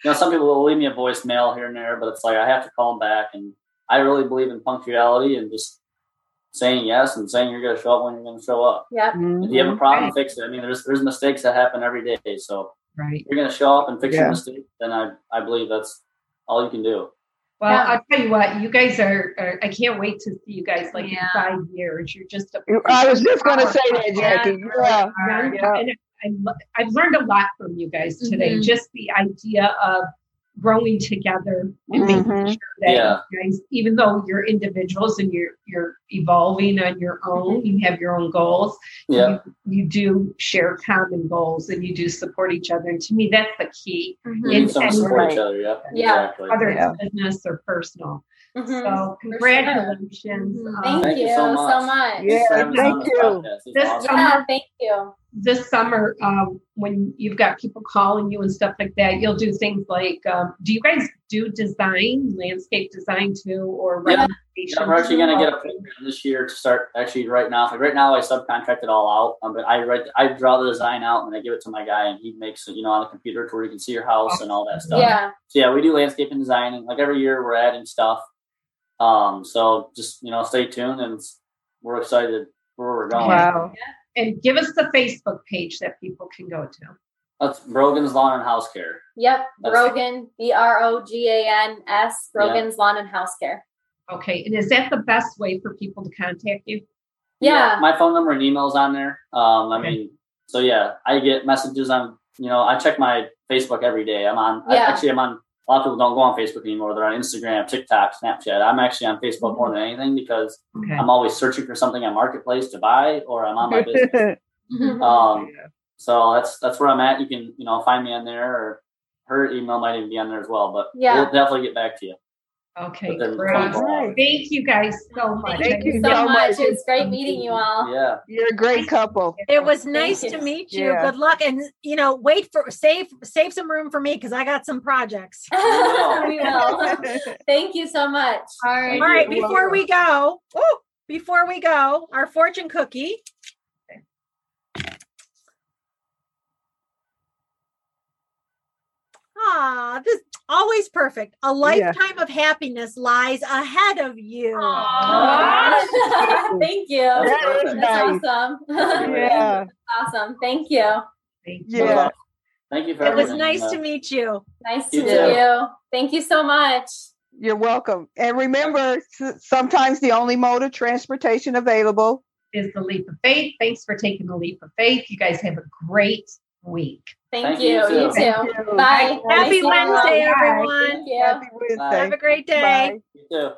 know, some people will leave me a voicemail here and there, but it's like I have to call them back, and I really believe in punctuality and just saying yes and saying you're going to show up when you're going to show up. yep mm-hmm. If you have a problem, fix it. I mean, there's there's mistakes that happen every day, so right. if you're going to show up and fix Yeah. your mistake, then I I believe that's all you can do. Well, Yeah. I'll tell you what, you guys are, are, I can't wait to see you guys like Yeah. in five years. You're just a I was just going to say that, Jackie. Yeah. young- Yeah. and I lo- I've learned a lot from you guys today. Mhm. Just the idea of growing together and making Mhm. sure that Yeah. you guys, even though you're individuals and you're you're evolving on your own, you have your own goals. Yeah. You, you do share common goals and you do support each other. And to me, that's the key. Mhm. In support each other. Yeah. Yeah. Exactly. whether Yeah. it's business or personal. Mhm. So For congratulations. Mhm. um, Thank, Thank you you so so much. much. Yeah, Thanks for having us thank you. podcast. This. Yeah, thank you. This summer, um, when you've got people calling you and stuff like that, you'll do things like, um, do you guys do design, landscape design too, or Yeah. renovation? Yeah, we're actually going to get a program this year to start actually right now. Like right now, I subcontract it all out, um, but I write, I draw the design out and I give it to my guy, and he makes it, you know, on the computer to where you can see your house and all that stuff. Yeah. So yeah, we do landscape and design, and like every year we're adding stuff. Um, so just you know, stay tuned, and we're excited where we're going. Wow. And give us the Facebook page that people can go to. That's Brogan's Lawn and House Care. Yep. That's- Brogan, B R O G A N S, Brogan's Lawn and House Care. Okay, and is that the best way for people to contact you? Yeah. my phone number and emails on there. Um, I Okay. mean, so yeah, I get messages on. You know, I check my Facebook every day. I'm on. I, Yeah. actually, I'm on. A lot of people don't go on Facebook anymore. They're on Instagram, TikTok, Snapchat. I'm actually on Facebook more than anything because Okay. I'm always searching for something on Marketplace to buy, or I'm on my business. Mhm. Um, so that's that's where I'm at. You can you know find me on there, or her email might even be on there as well. But Yeah. we'll definitely get back to you. Okay, great. Right. Thank you guys so much. Thank you so so much. much. It was great meeting you all. Yeah. You're a great couple. It was nice you. to meet you. Yeah. Good luck, and you know, wait for save save some room for me because I got some projects. we will. Thank you so much. All right. All right, before we go, woo, before we go, our fortune cookie. Ah, this always perfect. A lifetime of happiness lies ahead of you. Aw. Thank you. That's That is nice. Awesome. Yeah. awesome. Thank you. Thank you. Yeah. Thank you for It was nice to meet you. Nice to You meet too. you. Thank you so much. You're welcome. And remember, sometimes the only mode of transportation available. Is the leap of faith. Thanks for taking the leap of faith. You guys have a great week. Thank, Thank you. you, You too. too. Thank you. Bye. Happy Nice meeting. Wednesday, Bye. everyone. Thank you. Happy Wednesday. Have a great day. Bye. You too.